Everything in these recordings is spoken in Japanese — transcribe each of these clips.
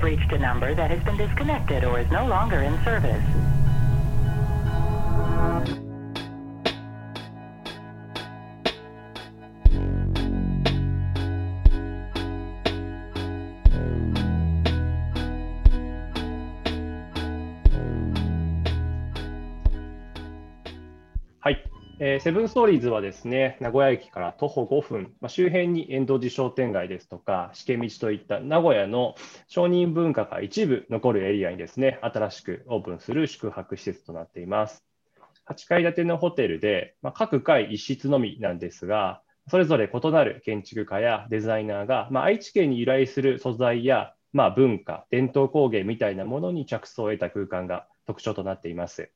have reached a number that has been disconnected or is no longer in service. えー、セブンストーリーズはですね、名古屋駅から徒歩5分、まあ、周辺に遠藤寺商店街ですとか、試験道といった名古屋の商人文化が一部残るエリアにですね、新しくオープンする宿泊施設となっています。8階建てのホテルで、まあ、各階一室のみなんですが、それぞれ異なる建築家やデザイナーが、まあ、愛知県に由来する素材や、ま、文化、伝統工芸みたいなものに着想を得た空間が特徴となっています。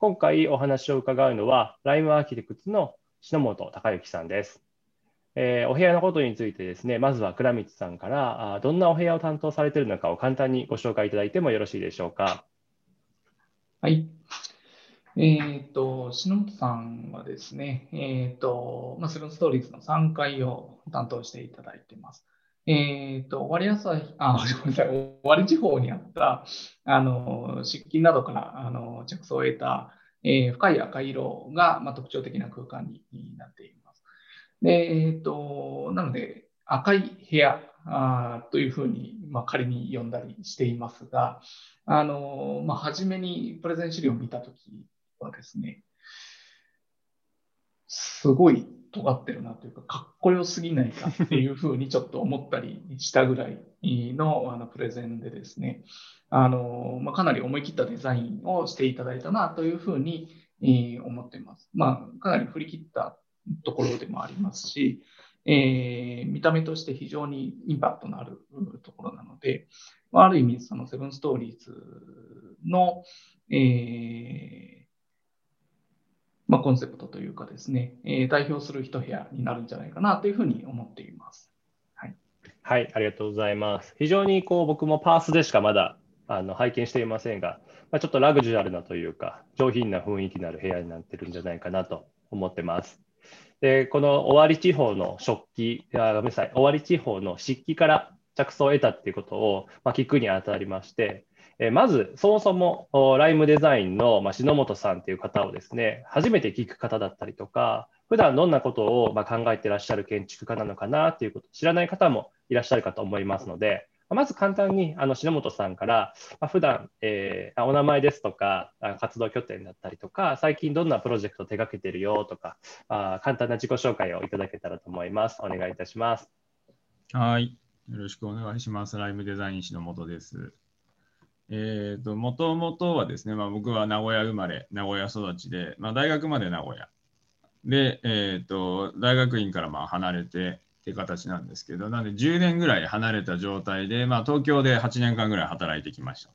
今回お話を伺うのは、ライムアーキテクツの篠本隆之さんです。えー、お部屋のことについてですね、まずは倉光さんからあどんなお部屋を担当されているのかを簡単にご紹介いただいてもよろしいでしょうか。はい。えっ、ー、と、篠本さんはですね、えっ、ー、と、まあ、セブンストーリーズの3階を担当していただいています。えっ、ー、と、終わり朝日、あ、ごめんなさい、終わり地方にあった、あの、湿気などから、あの、着想を得た、えー、深い赤色が、まあ、特徴的な空間になっています。で、えっ、ー、と、なので、赤い部屋あというふうに、まあ、仮に呼んだりしていますが、あの、まあ、初めにプレゼン資料を見たときはですね、すごい尖ってるなというか、かっこよすぎないかっていうふうにちょっと思ったりしたぐらいの あのプレゼンでですね、あのまあ、かなり思い切ったデザインをしていただいたなというふうに思っています。まあ、かなり振り切ったところでもありますし、えー、見た目として非常にインパクトのあるところなので、ある意味、そのセブンストーリーズの、えーまあ、コンセプトというかですね、えー、代表する一部屋になるんじゃないかなというふうに思っています。はい、はい、ありがとうございます。非常にこう僕もパースでしかまだあの拝見していませんが、まあ、ちょっとラグジュアルなというか、上品な雰囲気のある部屋になってるんじゃないかなと思ってます。で、この尾張地方の食器、あごめんなさい、尾張地方の漆器から着想を得たっていうことを、まあ、聞くにあたりまして、えまず、そもそもライムデザインの、ま篠本さんという方をですね、初めて聞く方だったりとか、普段どんなことをま考えていらっしゃる建築家なのかなということ、知らない方もいらっしゃるかと思いますので、まず簡単にあの篠本さんから、まあ、普段、え、お名前ですとか、活動拠点だったりとか、最近どんなプロジェクトを手掛けてるよとか、あ簡単な自己紹介をいただけたらと思います。お願いいたします。はい。よろしくお願いします。ライムデザイン篠本です。え、ー、と、もともとはですね、まあ、僕は名古屋生まれ、名古屋育ちで、まあ、大学まで名古屋。で、え、ー、と、大学院からまあ離れてって形なんですけど、なんで10年ぐらい離れた状態で、まあ、東京で8年間ぐらい働いてきました。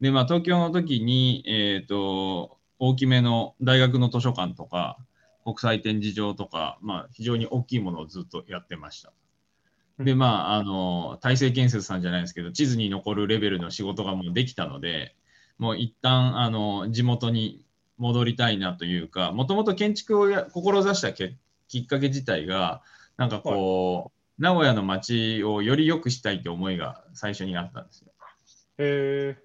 で、まあ、東京の時に、え、ー、と、大きめの大学の図書館とか、国際展示場とか、まあ、非常に大きいものをずっとやってました。で、まあ、あの、大成建設さんじゃないですけど、地図に残るレベルの仕事がもうできたので、もう一旦、あの、地元に戻りたいなというか、もともと建築をや志したきっかけ自体が、なんかこう、はい、名古屋の街をより良くしたいという思いが最初にあったんですよ。へ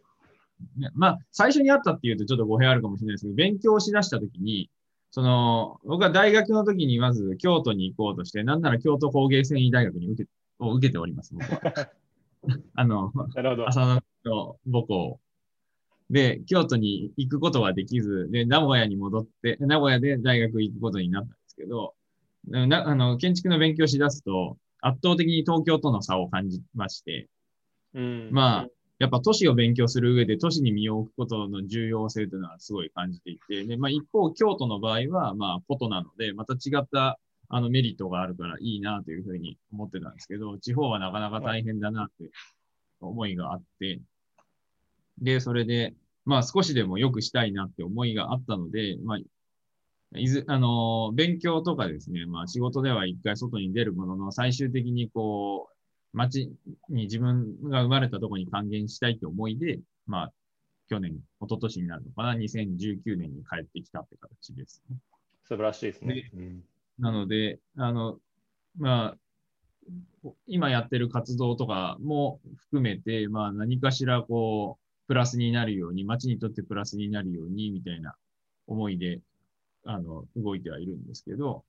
まあ、最初にあったっていうとちょっと語弊あるかもしれないですけど、勉強しだしたときに、その、僕は大学の時にまず京都に行こうとして、なんなら京都工芸繊維大学に受けを受けております、僕は。あの、なるほど浅野の母校。で、京都に行くことはできず、で、名古屋に戻って、名古屋で大学行くことになったんですけど、なあの建築の勉強しだすと、圧倒的に東京との差を感じまして、うん、まあ、やっぱ都市を勉強する上で都市に身を置くことの重要性というのはすごい感じていて、でまあ、一方、京都の場合は、まあ、ことなので、また違ったあのメリットがあるからいいなというふうに思ってたんですけど、地方はなかなか大変だなって思いがあって、で、それで、まあ少しでも良くしたいなって思いがあったので、まあ、いず、あの、勉強とかですね、まあ仕事では一回外に出るものの、最終的にこう、街に自分が生まれたところに還元したいって思いで、まあ、去年、一昨年になるのかな、2019年に帰ってきたって形ですね。素晴らしいですね。なので、あの、まあ、今やってる活動とかも含めて、まあ何かしらこう、プラスになるように、街にとってプラスになるように、みたいな思いで、あの、動いてはいるんですけど、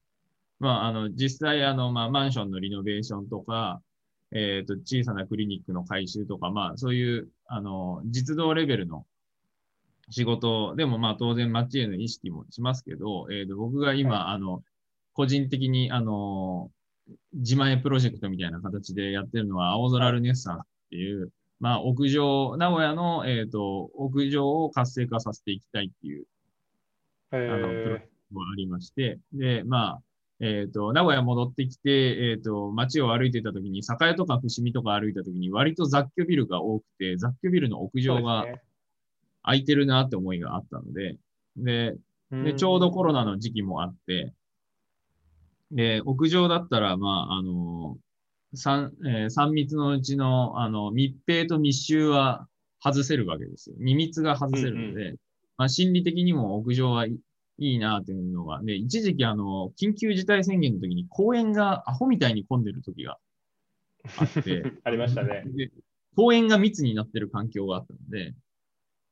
まあ、あの、実際、あの、まあ、マンションのリノベーションとか、えっ、と、小さなクリニックの改修とか、まあ、そういう、あの、実動レベルの仕事でも、まあ、当然街への意識もしますけど、えっ、と、僕が今、あの、個人的に、あの、自前プロジェクトみたいな形でやってるのは、青空ルネッサンスっていう、まあ、屋上、名古屋の、えっ、と、屋上を活性化させていきたいっていう、あの、プロジェえクトがありまして、で、まあ、えっ、と、名古屋戻ってきて、えっ、と、街を歩いてた時に、栄とか伏見とか歩いた時に、割と雑居ビルが多くて、雑居ビルの屋ー上が空いてるなって思いがあったので、で、ねで、ちょうどコロナの時期もあって、で、屋上だったら、まあ、あの、三、えー三密のうちの、あの、密閉と密集は外せるわけですよ。二密が外せるので、まあ、心理的にも屋上はいいいなっていうのが、で、一時期あの、緊急事態宣言の時に公園がアホみたいに混んでる時があって、ありましたね。で公園が密になってる環境があったので、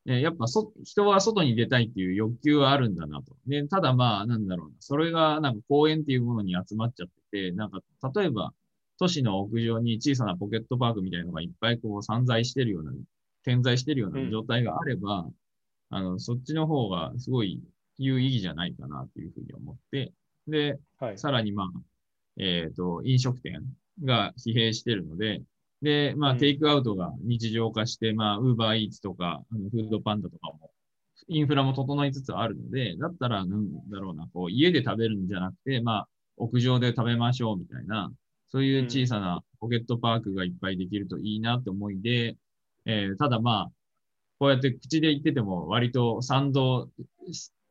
ねやっぱそ人は外に出たいっていう欲求はあるんだなと。でただまあ、なんだろうな。それがなんか公園っていうものに集まっちゃってて、なんか例えば都市の屋上に小さなポケットパークみたいなのがいっぱいこう散在してるような、点在してるような状態があれば、あの、そっちの方がすごい有意義じゃないかなっていうふうに思って、で、はい。さらにまあ、えっ、と、飲食店が疲弊してるので、で、まあ、うん。テイクアウトが日常化して、まあ、ウーバーイーツとか、フードパンダとかも、インフラも整いつつあるので、だったら、なんだろうな、こう、家で食べるんじゃなくて、まあ、屋上で食べましょうみたいな、そういう小さなポケットパークがいっぱいできるといいなって思いで、えーただまあ、こうやって口で言ってても割と賛同、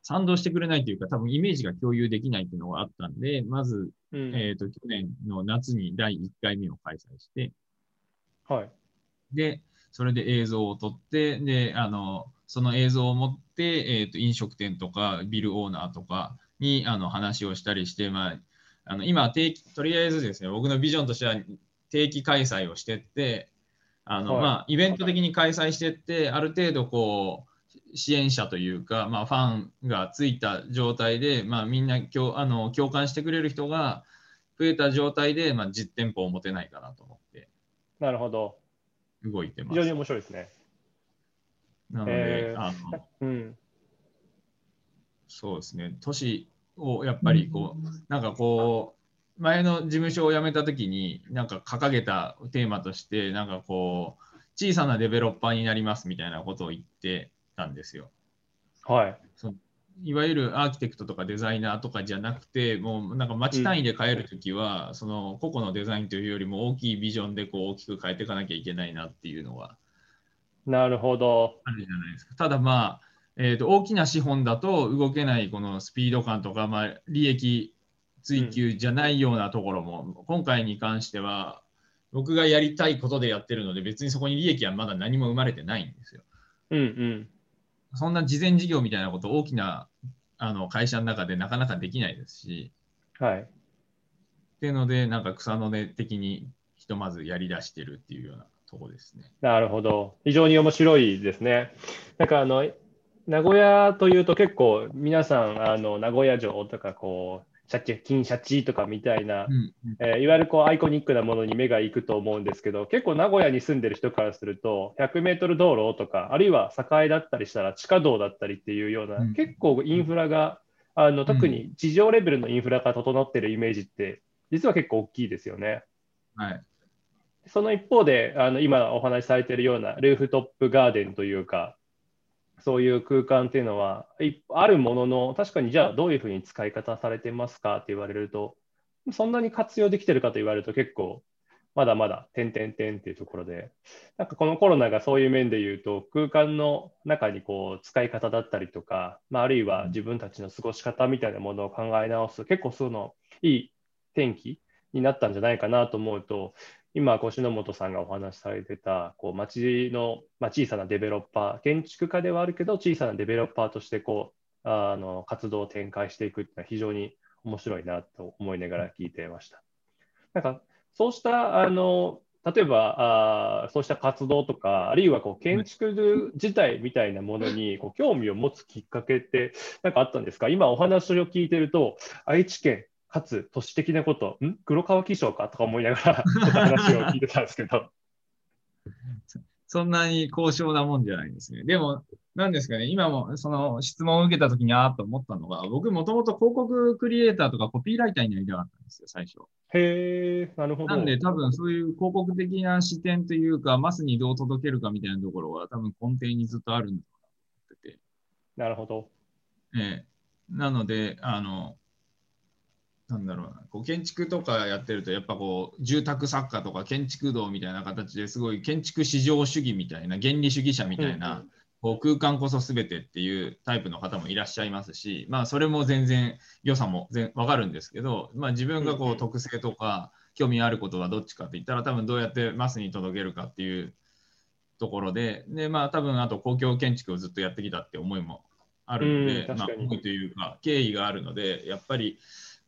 賛同してくれないというか、多分イメージが共有できないっていうのがあったんで、まず、うん。えっ、と、去年の夏に第1回目を開催して、はい。で、それで映像を撮って、で、あの、その映像を持って、えっ、と、飲食店とか、ビルオーナーとかに、あの、話をしたりして、まあ、あの、今、定期、とりあえずですね、僕のビジョンとしては、定期開催をしてって、あの、はいまあ、イベント的に開催してって、ある程度、こう、支援者というか、まあ、ファンがついた状態で、まあ、みんな共あの共感してくれる人が増えた状態で、まあ、実店舗を持てないかなと思ってなるほど。動いてます。非常に面白いですね。なので、えーあのうん。そうですね、都市をやっぱりこう、なんかこう、前の事務所を辞めたときに、なんか掲げたテーマとして、なんかこう、小さなデベロッパーになりますみたいなことを言ってたんですよ。はい。いわゆるアーキテクトとかデザイナーとかじゃなくて、もうなんか街単位で変えるときは、その個々のデザインというよりも大きいビジョンでこう大きく変えていかなきゃいけないなっていうのがなるほど。あるじゃないですか。ただまあ、えーと大きな資本だと動けないこのスピード感とか、まあ、利益追求じゃないようなところも、今回に関しては僕がやりたいことでやってるので別にそこに利益はまだ何も生まれてないんですよ。うんうん。そんな事前事業みたいなこと大きなあの会社の中でなかなかできないですし、はい。っていうのでなんか草の根的にひとまずやり出してるっていうようなとこですね。なるほど。非常に面白いですね。なんかあの、名古屋というと結構皆さん、あの、名古屋城とかこう、シャチ、金シャチとかみたいなう、んえーいわゆるこうアイコニックなものに目が行くと思うんですけど、結構名古屋に住んでる人からすると、100メートル道路とか、あるいは栄だったりしたら地下道だったりっていうような、うん結構インフラが、あの特に地上レベルのインフラが整ってるイメージって、実は結構大きいですよね。はい。その一方で、あの今お話しされているようなルーフトップガーデンというか、そういう空間っていうのは、あるものの、確かにじゃあどういうふうに使い方されてますかって言われると、そんなに活用できてるかと言われると結構、まだまだ点々点っていうところで、なんかこのコロナがそういう面で言うと、空間の中にこう使い方だったりとか、まあ、あるいは自分たちの過ごし方みたいなものを考え直す、結構そのいい転機になったんじゃないかなと思うと、今、こう篠本さんがお話しされてた、こう街の、まあ、小さなデベロッパー、建築家ではあるけど、小さなデベロッパーとしてこうあの活動を展開していくっていうのは非常に面白いなと思いながら聞いていました。なんか、そうしたあの例えばあそうした活動とか、あるいはこう建築自体みたいなものにこう興味を持つきっかけって何かあったんですか？今お話を聞いてると、愛知県かつ都市的なこと、ん？黒川紀章かとか思いながら 話を聞いてたんですけど。そんなに高尚なもんじゃないですね。でも、なんですかね、今もその質問を受けたときにああと思ったのが、僕もともと広告クリエイターとかコピーライターになりたかったんですよ、最初。へえ、なるほど。なんで多分そういう広告的な視点というか、マスにどう届けるかみたいなところは多分根底にずっとあるんだと思ってて。なるほど。ええ。なので、あの、なんだろうな、こう建築とかやってると、やっぱこう、住宅作家とか建築道みたいな形ですごい建築至上主義みたいな、原理主義者みたいな、こう空間こそ全てっていうタイプの方もいらっしゃいますし、まあ、それも全然良さも分かるんですけど、まあ、自分がこう特性とか興味あることはどっちかって言ったら、多分どうやってマスに届けるかっていうところで、でまあ、多分あと公共建築をずっとやってきたって思いもあるので、まあ、思いというか、経緯があるので、やっぱり。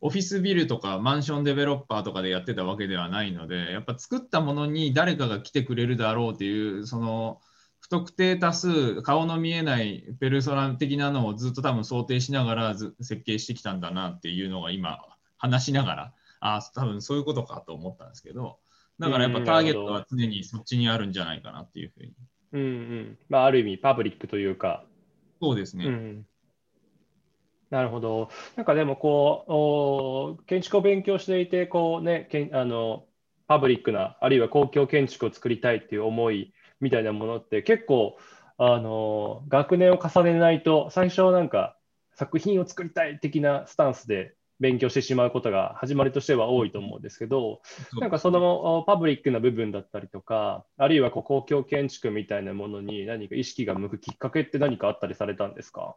オフィスビルとかマンションデベロッパーとかでやってたわけではないので、やっぱ作ったものに誰かが来てくれるだろうっていう、その不特定多数、顔の見えないペルソナ的なのをずっと多分想定しながら設計してきたんだなっていうのが今話しながら、ああ、多分そういうことかと思ったんですけど、だからやっぱターゲットは常にそっちにあるんじゃないかなっていうふうに。うんうん。まあ、ある意味パブリックというか。そうですね。うんなるほど。なんかでもこう、建築を勉強していて、こうね、けんあのパブリックな、あるいは公共建築を作りたいっていう思いみたいなものって結構、あの学年を重ねないと、最初なんか作品を作りたい的なスタンスで勉強してしまうことが始まりとしては多いと思うんですけど、なんかそのパブリックな部分だったりとか、あるいはこう公共建築みたいなものに何か意識が向くきっかけって何かあったりされたんですか？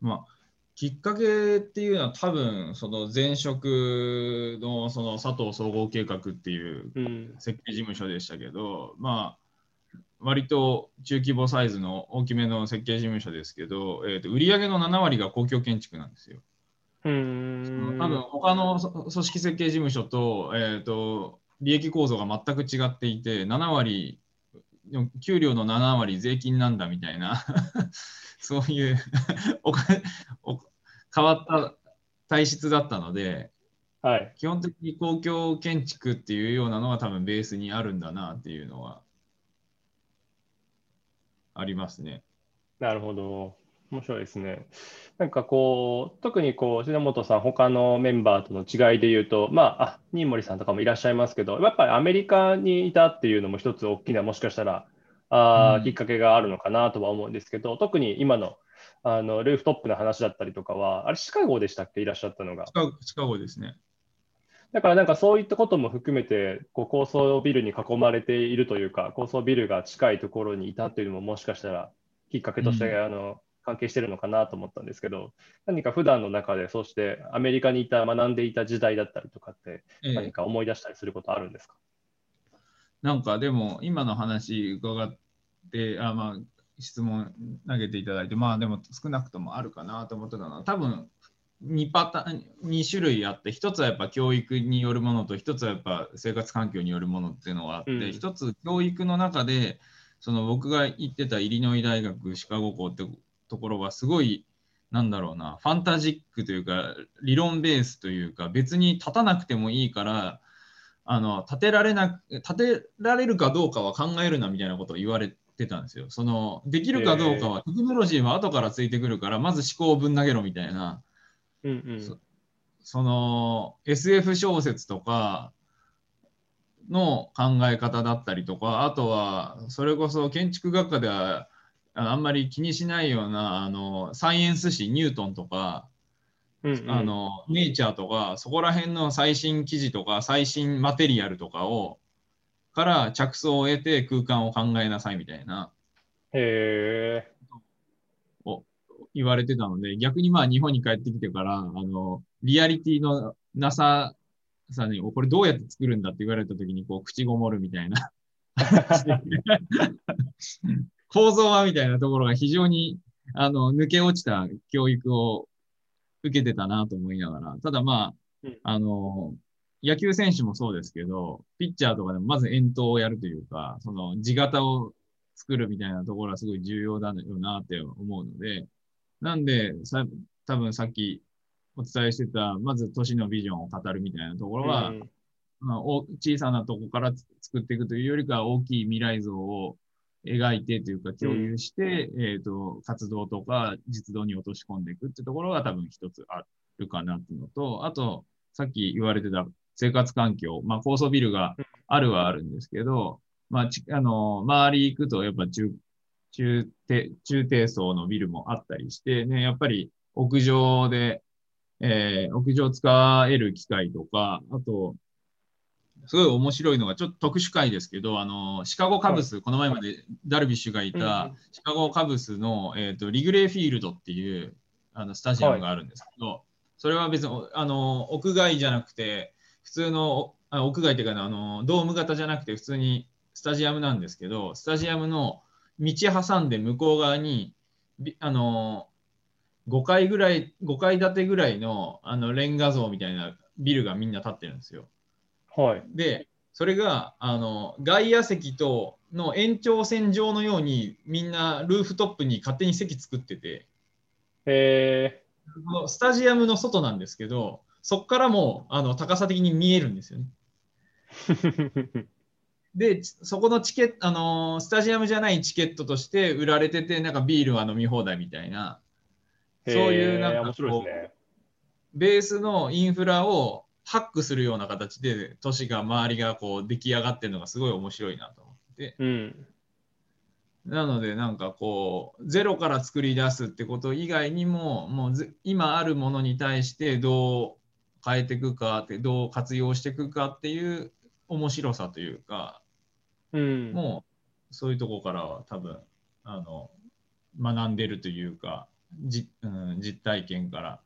まあきっかけっていうのは多分その前職のその佐藤総合計画っていう設計事務所でしたけど、うん、まあ割と中規模サイズの大きめの設計事務所ですけど、えー、と売上の7割が公共建築なんですよ。うん多分他の組織設計事務所と,、えーと利益構造が全く違っていて7割給料の7割税金なんだみたいな そういうお金お変わった体質だったので、はい、基本的に公共建築っていうようなのが多分ベースにあるんだなっていうのはありますね。なるほど。面白いですね。なんかこう、特にこう、品本さん、他のメンバーとの違いで言うと、まあ、あ新森さんとかもいらっしゃいますけど、やっぱりアメリカにいたっていうのも一つ大きな、もしかしたら、あ、うん、きっかけがあるのかなとは思うんですけど、特に今のあのルーフトップの話だったりとかは、あれ、シカゴでしたっけ、いらっしゃったのが。シカゴですね。だからなんかそういったことも含めて、こう高層ビルに囲まれているというか、高層ビルが近いところにいたというのも、もしかしたらきっかけとして、うん、あの関係してるのかなと思ったんですけど、何か普段の中で、そうしてアメリカにいた、学んでいた時代だったりとかって、何か思い出したりすることあるんですか、ええ、なんかでも、今の話伺って、あまあ、質問投げていただいて、まあでも少なくともあるかなと思ってたのは、多分2パターン、2種類あって、1つはやっぱ教育によるものと、1つはやっぱ生活環境によるものっていうのがあって、うん、1つ教育の中で、その僕が行ってたイリノイ大学シカゴ校ってところはすごいなんだろうなファンタジックというか理論ベースというか別に立たなくてもいいからあの立てられな立てられるかどうかは考えるなみたいなことを言われてたんですよ。そのできるかどうかは、テクノロジーは後からついてくるからまず思考をぶん投げろみたいな、うんうん、そその SF 小説とかの考え方だったりとかあとはそれこそ建築学科ではあんまり気にしないようなあのサイエンス誌ニュートンとか、うんうん、あのネイチャーとかそこら辺の最新記事とか最新マテリアルとかをから着想を得て空間を考えなさいみたいな。へを言われてたので逆にまあ日本に帰ってきてからあのリアリティのなささにこれどうやって作るんだって言われた時にこう口ごもるみたいな。構造はみたいなところが非常にあの抜け落ちた教育を受けてたなと思いながら、ただまあ、あの、野球選手もそうですけど、ピッチャーとかでもまず遠投をやるというか、その地型を作るみたいなところはすごい重要だよなって思うので、なんで、さ多分さっきお伝えしてた、まず都市のビジョンを語るみたいなところは、うん。まあ、お小さなとこからつ作っていくというよりかは大きい未来像を描いてというか共有して、えっ、と、活動とか実動に落とし込んでいくってところが多分一つあるかなっていうのと、あと、さっき言われてた生活環境、まあ高層ビルがあるはあるんですけど、まあ、ちあの、周り行くとやっぱ中、中低、中低層のビルもあったりして、ね、やっぱり屋上で、えー屋上使える機会とか、あと、すごい面白いのが、ちょっと特殊回ですけど、あの、シカゴカブス、この前までダルビッシュがいたんシカゴカブスの、えっ、と、リグレーフィールドっていう、あの、スタジアムがあるんですけど、それは別に、あの、屋外じゃなくて、普通の、あ屋外っていうかな、あの、ドーム型じゃなくて、普通にスタジアムなんですけど、スタジアムの道挟んで向こう側に、びあの、5階ぐらい、5階建てぐらいの、あの、レンガ像みたいなビルがみんな建ってるんですよ。はい。で、それが、あの、外野席との延長線上のように、みんなルーフトップに勝手に席作ってて、えスタジアムの外なんですけど、そこからもあの高さ的に見えるんですよね。ー、で、ちそこのチケット、あのースタジアムじゃないチケットとして売られてて、なんかビールは飲み放題みたいな、そういうなんかね。ベースのインフラをハックするような形で、都市が、周りがこう出来上がってるのがすごい面白いなと思って。うん。なので、なんかこう、ゼロから作り出すってこと以外にも、もうぜ今あるものに対してどう変えていくかって、どう活用していくかっていう面白さというか、うん。もうそういうところからは多分、あの、学んでるというか、じうん、実体験から、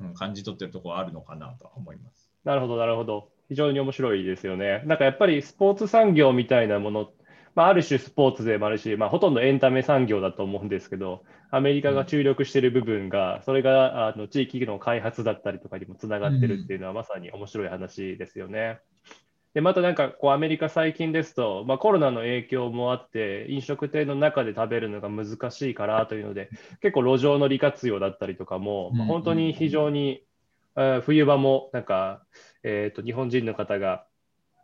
うん、感じ取ってるところあるのかなとは思います。なるほど、なるほど。非常に面白いですよね。なんかやっぱりスポーツ産業みたいなもの、まあ、ある種スポーツでもあるし、まあ、ほとんどエンタメ産業だと思うんですけど、アメリカが注力している部分が、それがあの地域の開発だったりとかにもつながってるっていうのは、まさに面白い話ですよね。で、またなんかこうアメリカ最近ですと、まあ、コロナの影響もあって、飲食店の中で食べるのが難しいからというので、結構路上の利活用だったりとかも、まあ本当に非常に、あー冬場もなんか、えーと、日本人の方が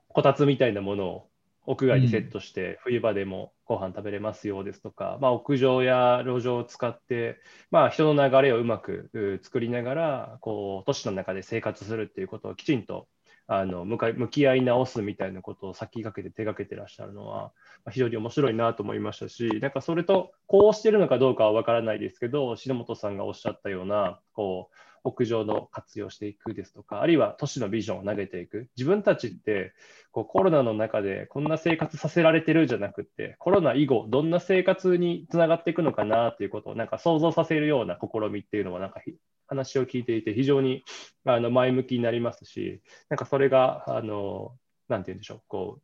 こたつみたいなものを屋外にセットして、冬場でもご飯食べれますよですとか、まあ、屋上や路上を使って、まあ、人の流れをうまくう作りながらこう都市の中で生活するっていうことをきちんとあの向かい向き合い直すみたいなことを先駆けて手がけてらっしゃるのは、まあ非常に面白いなと思いましたし、なんかそれとこうしてるのかどうかは分からないですけど、篠本さんがおっしゃったような、こう屋上の活用していくですとか、あるいは都市のビジョンを投げていく。自分たちってこうコロナの中でこんな生活させられてるじゃなくて、コロナ以後、どんな生活につながっていくのかなっていうことをなんか想像させるような試みっていうのは、なんか話を聞いていて、非常にあの前向きになりますし、なんかそれが、あのなんて言うんでしょう、こう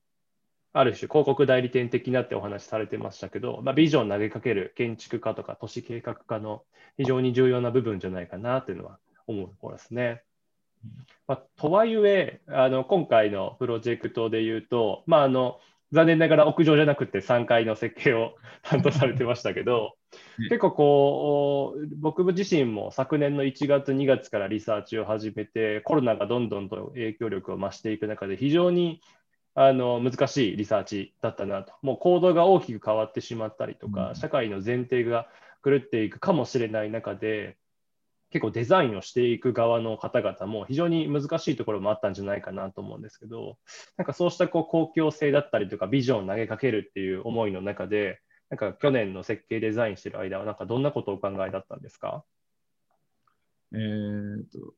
ある種広告代理店的なってお話されてましたけど、まあ、ビジョン投げかける建築家とか都市計画家の非常に重要な部分じゃないかなというのは思うところですね。まあ、とはいえあの、今回のプロジェクトで言うと、まあ、あの残念ながら屋上じゃなくて3階の設計を 担当されてましたけど、うん。結構こう、僕自身も昨年の1月、2月からリサーチを始めて、コロナがどんどんと影響力を増していく中で、非常にあの難しいリサーチだったなと、もう行動が大きく変わってしまったりとか、うん。社会の前提が狂っていくかもしれない中で、結構デザインをしていく側の方々も非常に難しいところもあったんじゃないかなと思うんですけど、なんかそうしたこう公共性だったりとか、ビジョンを投げかけるっていう思いの中で、なんか去年の設計デザインしてる間は、なんかどんなことをお考えだったんですか？えーと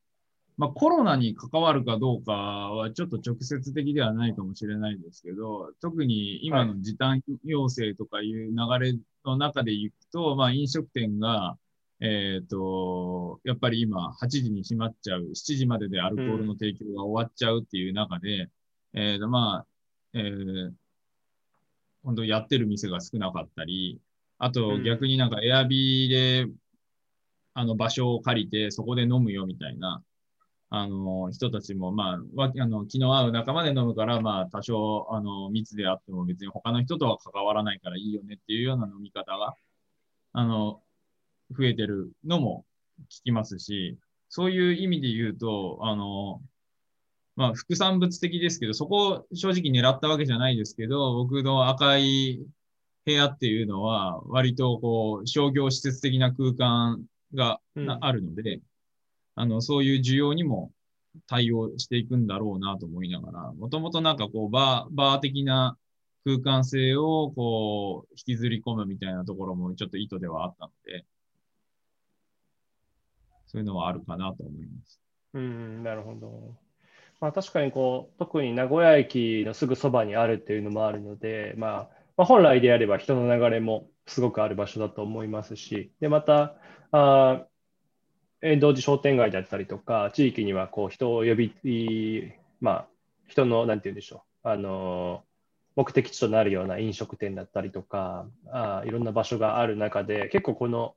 まあ、コロナに関わるかどうかはちょっと直接的ではないかもしれないんですけど、特に今の時短要請とかいう流れの中でいくと、まあ、飲食店が、えっ、と、やっぱり今8時に閉まっちゃう、7時まででアルコールの提供が終わっちゃうっていう中で、えーと、まあ、えー本当やってる店が少なかったり、あとうん。逆になんかエアビーで、あの場所を借りてそこで飲むよみたいな、あの、人たちも、まあ、わあの気の合う仲間で飲むから、まあ、多少、あの、密であっても別に他の人とは関わらないからいいよねっていうような飲み方が、あの、増えてるのも聞きますし、そういう意味で言うと、あの、まあ、副産物的ですけど、そこを正直狙ったわけじゃないですけど、僕の赤い部屋っていうのは、割とこう、商業施設的な空間があるので、あの、そういう需要にも対応していくんだろうなと思いながら、もともとなんかこう、バー、バー的な空間性をこう、引きずり込むみたいなところもちょっと意図ではあったので、そういうのはあるかなと思います。うん、なるほど。まあ、確かにこう、特に名古屋駅のすぐそばにあるっていうのもあるので、まあ、まあ、本来であれば人の流れもすごくある場所だと思いますし、で、また、あー遠藤寺商店街だったりとか、地域にはこう人を呼び、まあ、人の、なんて言うんでしょう、あの目的地となるような飲食店だったりとか、あいろんな場所がある中で、結構この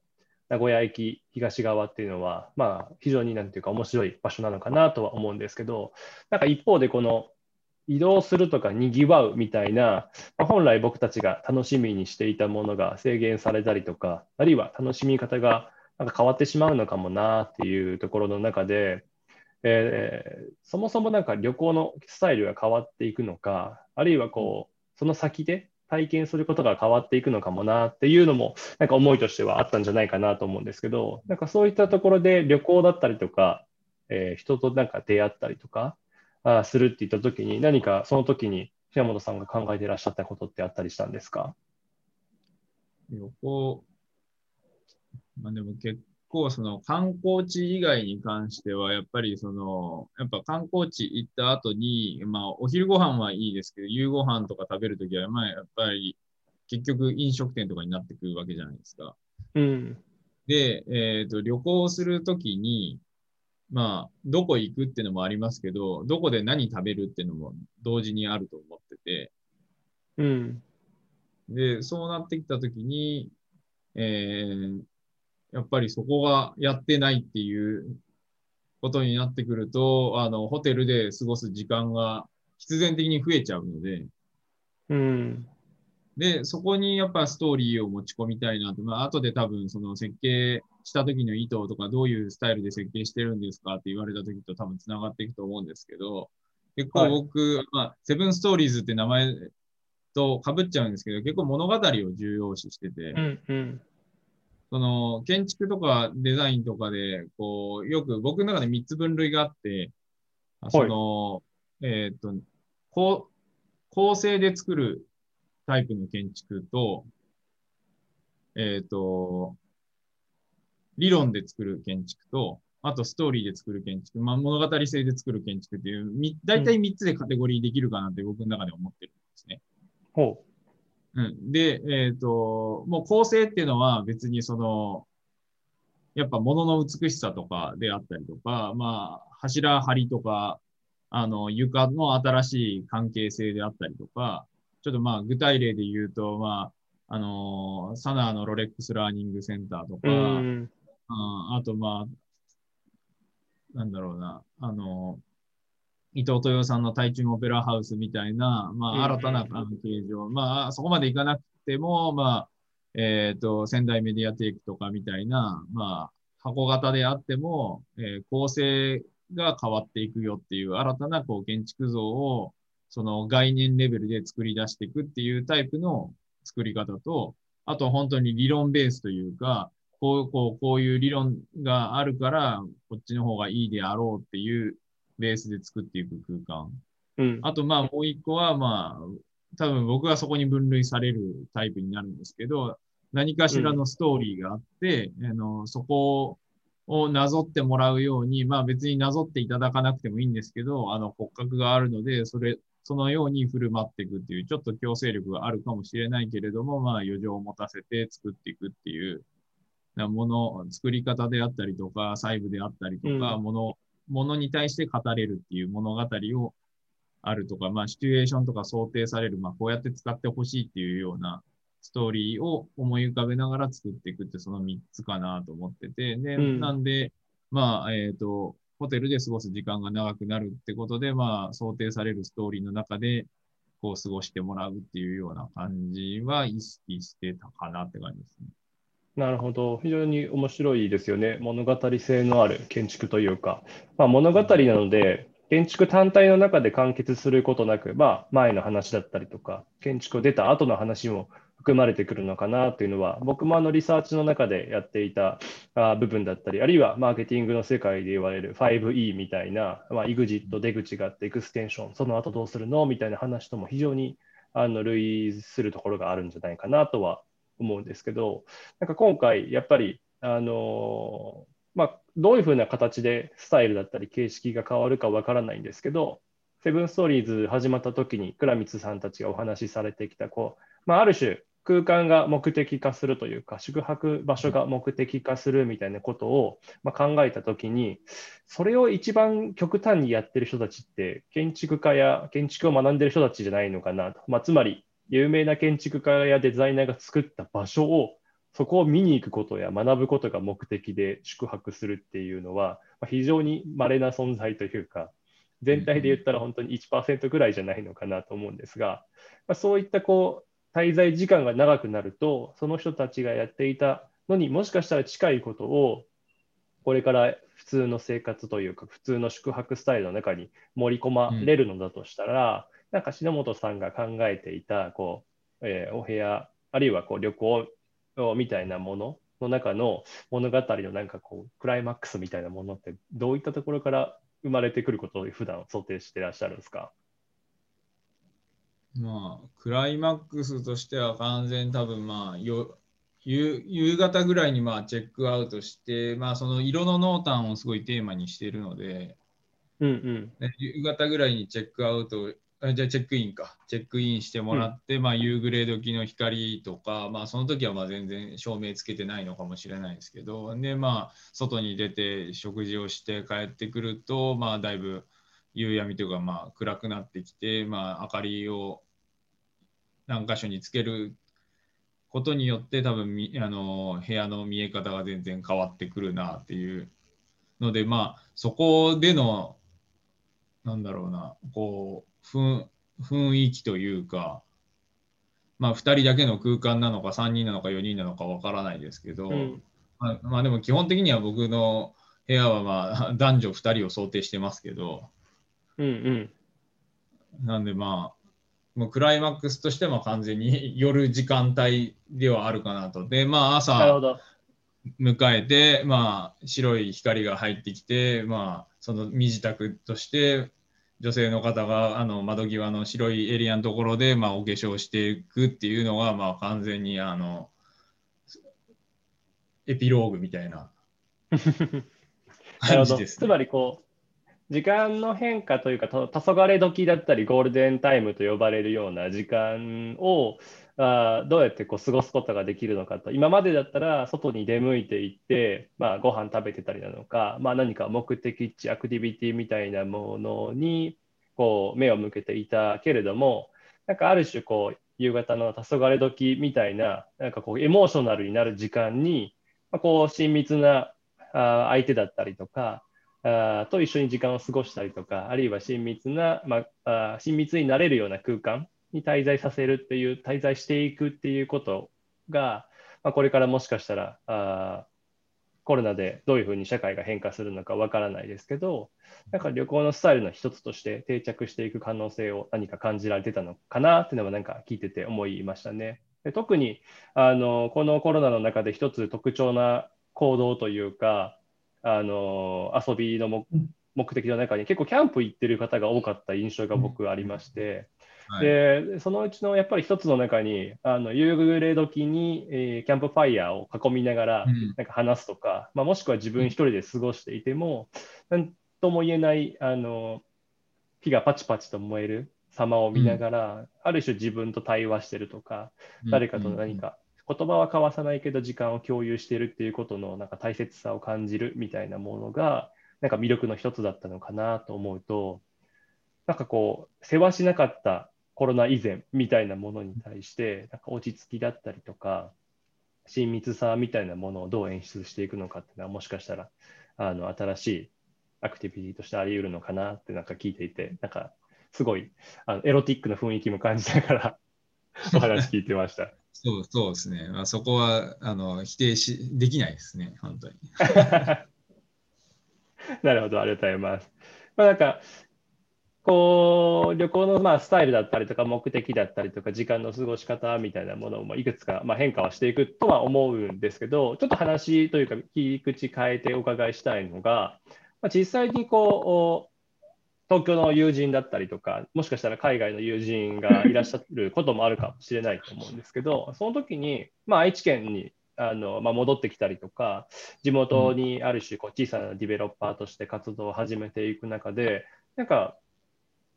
名古屋駅東側っていうのは、まあ、非常になんていうか面白い場所なのかなとは思うんですけど、なんか一方でこの移動するとかにぎわうみたいな、まあ本来僕たちが楽しみにしていたものが制限されたりとか、あるいは楽しみ方がなんか変わってしまうのかもなっていうところの中で、えーそもそもなんか旅行のスタイルが変わっていくのか、あるいはこう、その先で体験することが変わっていくのかもなっていうのも、なんか思いとしてはあったんじゃないかなと思うんですけど、なんかそういったところで旅行だったりとか、えー人となんか出会ったりとかあするって言ったときに、何かその時に平本さんが考えていらっしゃったことってあったりしたんですか？旅行、まあでも結構その観光地以外に関しては、やっぱりその、やっぱ観光地行った後に、まあお昼ご飯はいいですけど、夕ご飯とか食べるときは、まあやっぱり結局飲食店とかになってくるわけじゃないですか。うん。で、えっ、と、旅行するときに、まあ、どこ行くっていうのもありますけど、どこで何食べるっていうのも同時にあると思ってて、うん。で、そうなってきたときに、えーやっぱりそこがやってないっていうことになってくると、あの、ホテルで過ごす時間が必然的に増えちゃうので、うん。で、そこにやっぱストーリーを持ち込みたいなと、まあ、後で多分その設計した時の意図とか、どういうスタイルで設計してるんですかって言われた時と多分繋がっていくと思うんですけど、結構僕、まあ、セブンストーリーズって名前と被っちゃうんですけど、結構物語を重要視してて、うん。うん。その建築とかデザインとかで、こう、よく僕の中で3つ分類があって、あその、えーっと、構構成で作るタイプの建築と、えーっと、理論で作る建築と、あとストーリーで作る建築、まあ、物語性で作る建築っていう、み大体3つでカテゴリーできるかなって僕の中で思ってるんですね。ほうん。で、えっ、と、もう構成っていうのは別にその、やっぱ物の美しさとかであったりとか、まあ、柱張りとか、あの、床の新しい関係性であったりとか、ちょっとまあ、具体例で言うと、まあ、あのサナーのロレックスラーニングセンターとか、う。ん。あとまあ、なんだろうな、あの、伊藤豊さんの台中オペラハウスみたいな、まうんあ、新たなあの形状、まあ、そこまでいかなくても、まあ、えっ、と、仙台メディアテイクとかみたいな、まあ、箱型であっても、えー構成が変わっていくよっていう新たなこう建築像を、その概念レベルで作り出していくっていうタイプの作り方と、あと本当に理論ベースというか、こう、こう、こういう理論があるから、こっちの方がいいであろうっていうベースで作っていく空間。うん。あと、まあ、もう一個は、まあ、多分僕がそこに分類されるタイプになるんですけど、何かしらのストーリーがあって、あの、そこをなぞってもらうように、まあ別になぞっていただかなくてもいいんですけど、あの骨格があるので、それ、そのように振る舞っていくっていう、ちょっと強制力があるかもしれないけれども、まあ余剰を持たせて作っていくっていう、なもの、作り方であったりとか、細部であったりとか、うんもの、に対して語れるっていう物語をあるとか、まあシチュエーションとか想定される、まあこうやって使ってほしいっていうようなストーリーを思い浮かべながら作っていくってその3つかなと思ってて、で、うんなんで、まあ、えっ、と、ホテルで過ごす時間が長くなるってことで、まあ、想定されるストーリーの中で、こう過ごしてもらうっていうような感じは意識してたかなって感じですね。なるほど。非常に面白いですよね。物語性のある建築というか、まあ、物語なので、建築単体の中で完結することなく、まあ、前の話だったりとか、建築を出た後の話も含まれてくるのかなというのは、僕もあのリサーチの中でやっていたあ部分だったり、あるいはマーケティングの世界で言われる 5E みたいな、まあ、EXIT、出口があって、エクステンション、その後どうするのみたいな話とも非常にあの類するところがあるんじゃないかなとは思うんですけど、なんか今回、やっぱり、あのまあ、どういうふうな形でスタイルだったり形式が変わるかわからないんですけど、セブンストーリーズ始まった時に倉光さんたちがお話しされてきたこう、まあ、ある種空間が目的化するというか、宿泊場所が目的化するみたいなことを、まあ考えたときに、それを一番極端にやってる人たちって、建築家や建築を学んでる人たちじゃないのかなと。まあ、つまり、有名な建築家やデザイナーが作った場所を、そこを見に行くことや学ぶことが目的で宿泊するっていうのは、ま非常に稀な存在というか、全体で言ったら本当に1%ぐらいじゃないのかなと思うんですが、ま、そういったこう滞在時間が長くなると、その人たちがやっていたのにもしかしたら近いことを、これから普通の生活というか、普通の宿泊スタイルの中に盛り込まれるのだとしたら、なんか篠本さんが考えていたこう、えー、お部屋、あるいはこう旅行みたいなものの中の物語のなんかこうクライマックスみたいなものって、どういったところから生まれてくることを普段想定していらっしゃるんですか？まあ、クライマックスとしては完全多分まあよ夕夕方ぐらいにまあチェックアウトして、まあ、その色の濃淡をすごいテーマにしているので、うんうん。夕方ぐらいにチェックアウトあじゃあチェックインか。チェックインしてもらって、うん、まあ、夕暮れ時の光とか、まあ、その時はまあ全然照明つけてないのかもしれないですけどで、まあ、外に出て食事をして帰ってくると、まあ、だいぶ夕闇というかまあ暗くなってきて、まあ、明かりを何箇所につけることによって多分あの部屋の見え方が全然変わってくるなっていうのでまあそこでのなんだろうなこう雰囲気というかまあ2人だけの空間なのか3人なのか4人なのかわからないですけど、うん、まあ、まあでも基本的には僕の部屋はまあ 男女2人を想定してますけど、うんうん、なんでまあもうクライマックスとしても完全に 夜時間帯ではあるかなと。で、まあ朝迎えて、まあ白い光が入ってきて、まあその身支度として女性の方があの窓際の白いエリアのところで、まあ、お化粧していくっていうのが、まあ、完全にあのエピローグみたいな 感じです、ね、つまりこう時間の変化というか、黄昏時だったり、ゴールデンタイムと呼ばれるような時間をあどうやってこう過ごすことができるのかと、今までだったら外に出向いていって、まあ、ご飯食べてたりなのか、まあ、何か目的地、アクティビティみたいなものにこう目を向けていたけれども、なんかある種こう、夕方の黄昏時みたいな、なんかこう、エモーショナルになる時間に、まあ、こう親密なあ相手だったりとか、あと一緒に時間を過ごしたりとか、あるいは親密な、まあ、親密になれるような空間に滞在させるっていう、滞在していくっていうことが、まあ、これからもしかしたらあコロナでどういうふうに社会が変化するのかわからないですけど、なんか旅行のスタイルの一つとして定着していく可能性を何か感じられてたのかなっていうのはなんか聞いてて思いましたね。で特にあのこのコロナの中で一つ特徴な行動というか、あの遊びの目的の中に結構キャンプ行ってる方が多かった印象が僕ありまして、はい、でそのうちのやっぱり一つの中にあの夕暮れ時に、えー、キャンプファイヤーを囲みながらなんか話すとか、うん、まあ、もしくは自分一人で過ごしていても何とも言えないあの火がパチパチと燃える様を見ながら、うん、ある種自分と対話してるとか、誰かと何か言葉は交わさないけど時間を共有しているっていうことのなんか大切さを感じるみたいなものがなんか魅力の一つだったのかなと思うとなんかこう世話しなかったコロナ以前みたいなものに対してなんか落ち着きだったりとか親密さみたいなものをどう演出していくのかっていうのはもしかしたらあの新しいアクティビティとしてあり得るのかなってなんか聞いていて、なんかすごいあのエロティックな雰囲気も感じながら お話聞いてました。そうそうですね。まあ、そこはあの否定しできないですね、本当に。なるほど、ありがとうございます。まあ、なんか、こう、旅行のまあスタイルだったりとか、目的だったりとか、時間の過ごし方みたいなものもいくつかまあ変化はしていくとは思うんですけど、ちょっと話というか、切り口変えてお伺いしたいのが、まあ、実際にこう、東京の友人だったりとか、もしかしたら海外の友人がいらっしゃることもあるかもしれないと思うんですけど、その時に、まあ、愛知県にあの、まあ、戻ってきたりとか、地元にある種こう小さなディベロッパーとして活動を始めていく中で、なんか、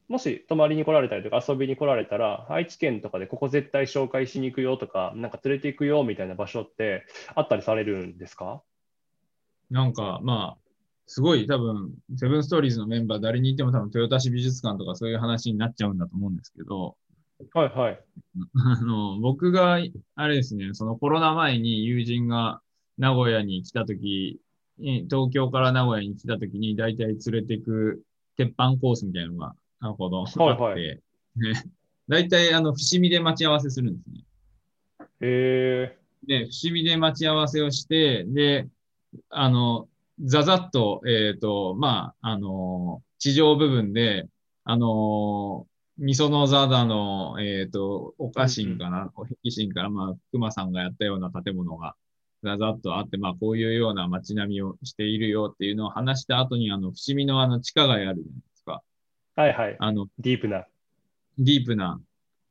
もし泊まりに来られたりとか遊びに来られたら、愛知県とかでここ絶対紹介しに行くよとか、なんか連れて行くよみたいな場所ってあったりされるんですか？なんか、まあ、すごい多分、セブンストーリーズのメンバー、誰にいても多分、豊田市美術館とかそういう話になっちゃうんだと思うんですけど、はいはい。あの僕が、あれですね、そのコロナ前に友人が名古屋に来たとき、東京から名古屋に来たときに、大体連れてく鉄板コースみたいなのが、なるほど、はいはいね大体、あの、伏見で待ち合わせするんですね。へで、伏見で待ち合わせをして、で、あの、ざざっと、えっ、と、まあ、あの、地上部分で、あの、みその座だの、えっ、と、おかしんかな、お壁心から、まあ、熊さんがやったような建物が、ざざっとあって、まあ、こういうような街並みをしているよっていうのを話した後に、あの、伏見のあの、地下街あるじゃないですか。ーはいはい。あの、ディープな。ディープな、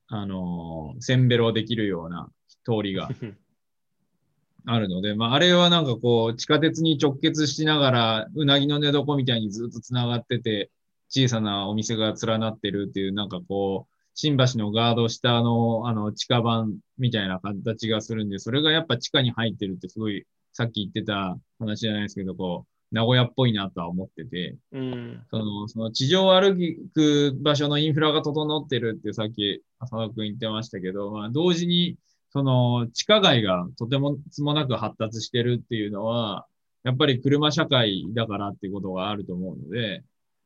あの、せんべろできるような通りが あるので、まあ、あれはなんかこう、地下鉄に直結しながら、うなぎの寝床みたいにずっと繋がってて、小さなお店が連なってるっていう、なんかこう、新橋のガード下の、あの、地下版みたいな形がするんで、それがやっぱ地下に入ってるってすごい、さっき言ってた話じゃないですけど、こう、名古屋っぽいなとは思ってて、うん。その、その地上を歩く場所のインフラが整ってるってさっき浅野くん言ってましたけど、まあ同時に、その地下街がとてもつもなく発達してるっていうのは、やっぱり車社会だからっていうことがあると思うので、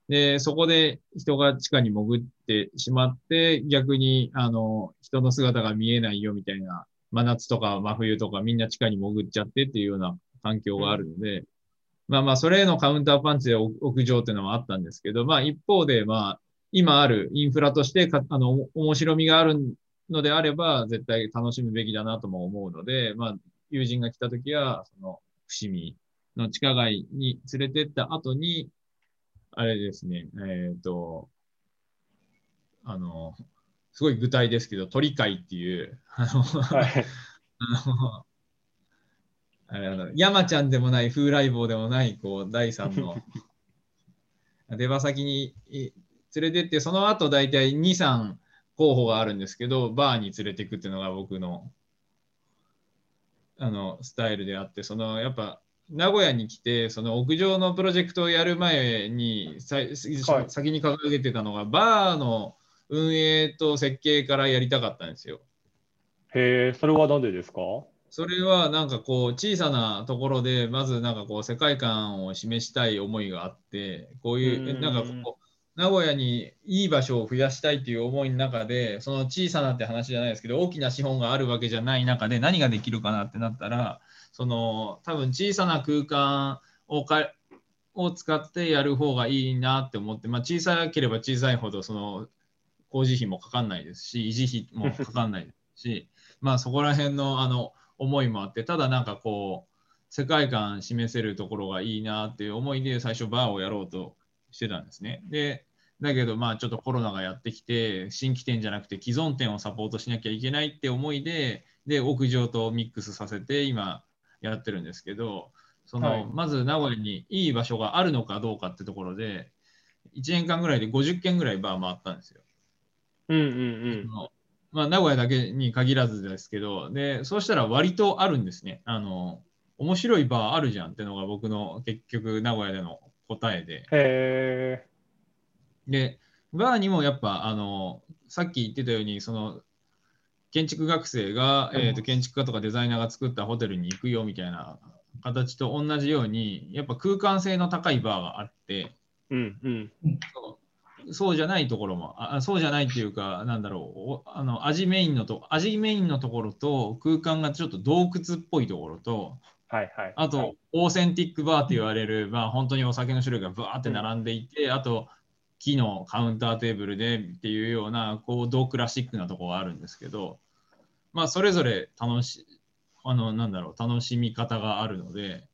で、そこで人が地下に潜ってしまって、逆に、あの、人の姿が見えないよみたいな、真夏とか真冬とかみんな地下に潜っちゃってっていうような環境があるので、まあまあ、それへのカウンターパンチで屋上っていうのはあったんですけど、まあ一方で、まあ、今あるインフラとしてか、あの、面白みがあるのであれば、絶対楽しむべきだなとも思うので、まあ、友人が来た時は、その、伏見の地下街に連れてった後に、あれですね、えっ、と、あの、すごい具体ですけど、鳥海っていう、あの、はい。あの、あれあの山ちゃんでもない、風来坊でもない、こう、第三の。出羽先にい連れてって、その後大体2、3候補があるんですけど、バーに連れていくっていうのが僕の、あの、スタイルであって、その、やっぱ、名古屋に来て、その屋上のプロジェクトをやる前に、さはい。先に掲げてたのが、バーの運営と設計からやりたかったんですよ。へえ、それはなんでですか？それはなんかこう小さなところでまずなんかこう世界観を示したい思いがあってこういううん。なんかこう名古屋にいい場所を増やしたいっていう思いの中でその小さなって話じゃないですけど大きな資本があるわけじゃない中で何ができるかなってなったらその多分小さな空間をかを使ってやる方がいいなって思って、まあ、小さければ小さいほどその工事費もかかんないですし維持費もかかんないですしまあそこら辺のあの思いもあって、ただなんかこう、世界観示せるところがいいなっていう思いで最初バーをやろうとしてたんですね。で、だけどまあちょっとコロナがやってきて、新規店じゃなくて既存店をサポートしなきゃいけないって思いで、で、屋上とミックスさせて今やってるんですけど、その、はいまず名古屋にいい場所があるのかどうかってところで、1年間ぐらいで50軒ぐらいバー回ったんですよ。うんうんそのまあ、名古屋だけに限らずですけど、で、そうしたら割とあるんですね。あの、面白いバーあるじゃんってのが僕の結局名古屋での答えで。で、バーにもやっぱ、あの、さっき言ってたように、その、建築学生が、えー、と建築家とかデザイナーが作ったホテルに行くよみたいな形と同じように、やっぱ空間性の高いバーがあって、うんうん。そうじゃないところも、あそうじゃないっていうか、なんだろう、おあの味メインのと、味メインのところと、空間がちょっと洞窟っぽいところと、はいはい。あと、オーセンティックバーって言われる、まあ、本当にお酒の種類がブワーって並んでいて、あと、木のカウンターテーブルでっていうような、こう、同クラシックなところがあるんですけど、まあ、それぞれ楽し、あの、なんだろう、楽しみ方があるので、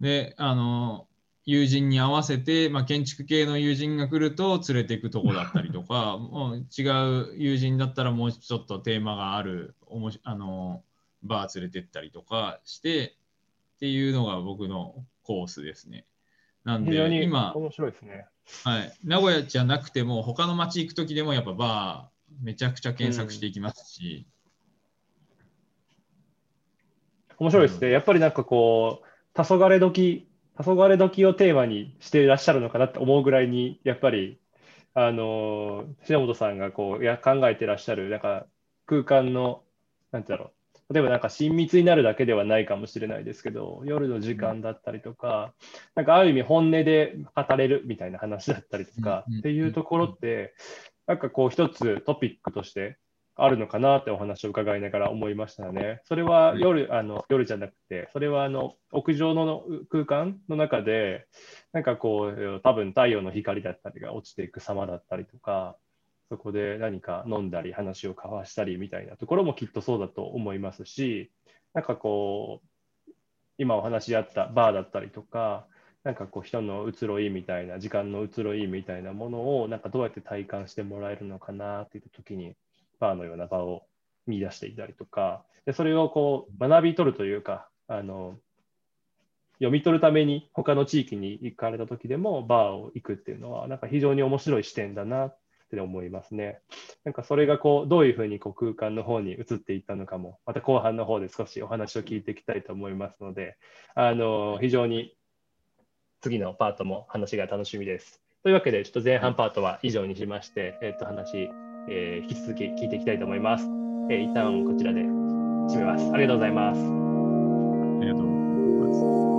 で、あの、友人に合わせて、まあ、建築系の友人が来ると連れていくとこだったりとか、もう違う友人だったらもうちょっとテーマがある、おもしあの、バー連れてったりとかしてっていうのが僕のコースですね。なんで今、面白いですね。はい、名古屋じゃなくても他の町行く時でもやっぱバーめちゃくちゃ検索していきますし、面白いですね。やっぱりなんかこう、黄昏時、黄昏時をテーマにしていらっしゃるのかなって思うぐらいに、やっぱり、あの、篠本さんがこう、いや、考えてらっしゃる、なんか空間の、なんてだろう。例えばなんか親密になるだけではないかもしれないですけど、夜の時間だったりとか、なんかある意味本音で語れるみたいな話だったりとかうんうんっていうところって、なんかこう一つトピックとしてあるのかなってお話を伺いながら思いましたね。それは夜、あの夜じゃなくて、それはあの屋上の空間の中で、なんかこう、多分太陽の光だったりが落ちていく様だったりとか、そこで何か飲んだり話を交わしたりみたいなところもきっとそうだと思いますし、なんかこう、今お話しあったバーだったりとか、なんかこう人の移ろいみたいな、時間の移ろいみたいなものを、なんかどうやって体感してもらえるのかなっていう時に、バーのような場を見出していたりとか、でそれをこう学び取るというか、あの読み取るために他の地域に行かれた時でもバーを行くっていうのは、なんか非常に面白い視点だなって思いますね。なんかそれがこうどういうふうにこう空間の方に移っていったのかも、また後半の方で少しお話を聞いていきたいと思いますので、あの非常に次のパートも話が楽しみです。というわけで、ちょっと前半パートは以上にしまして、えっと話、えー引き続き聞いていきたいと思います。えー一旦こちらで締めます。ありがとうございます。ありがとうございます。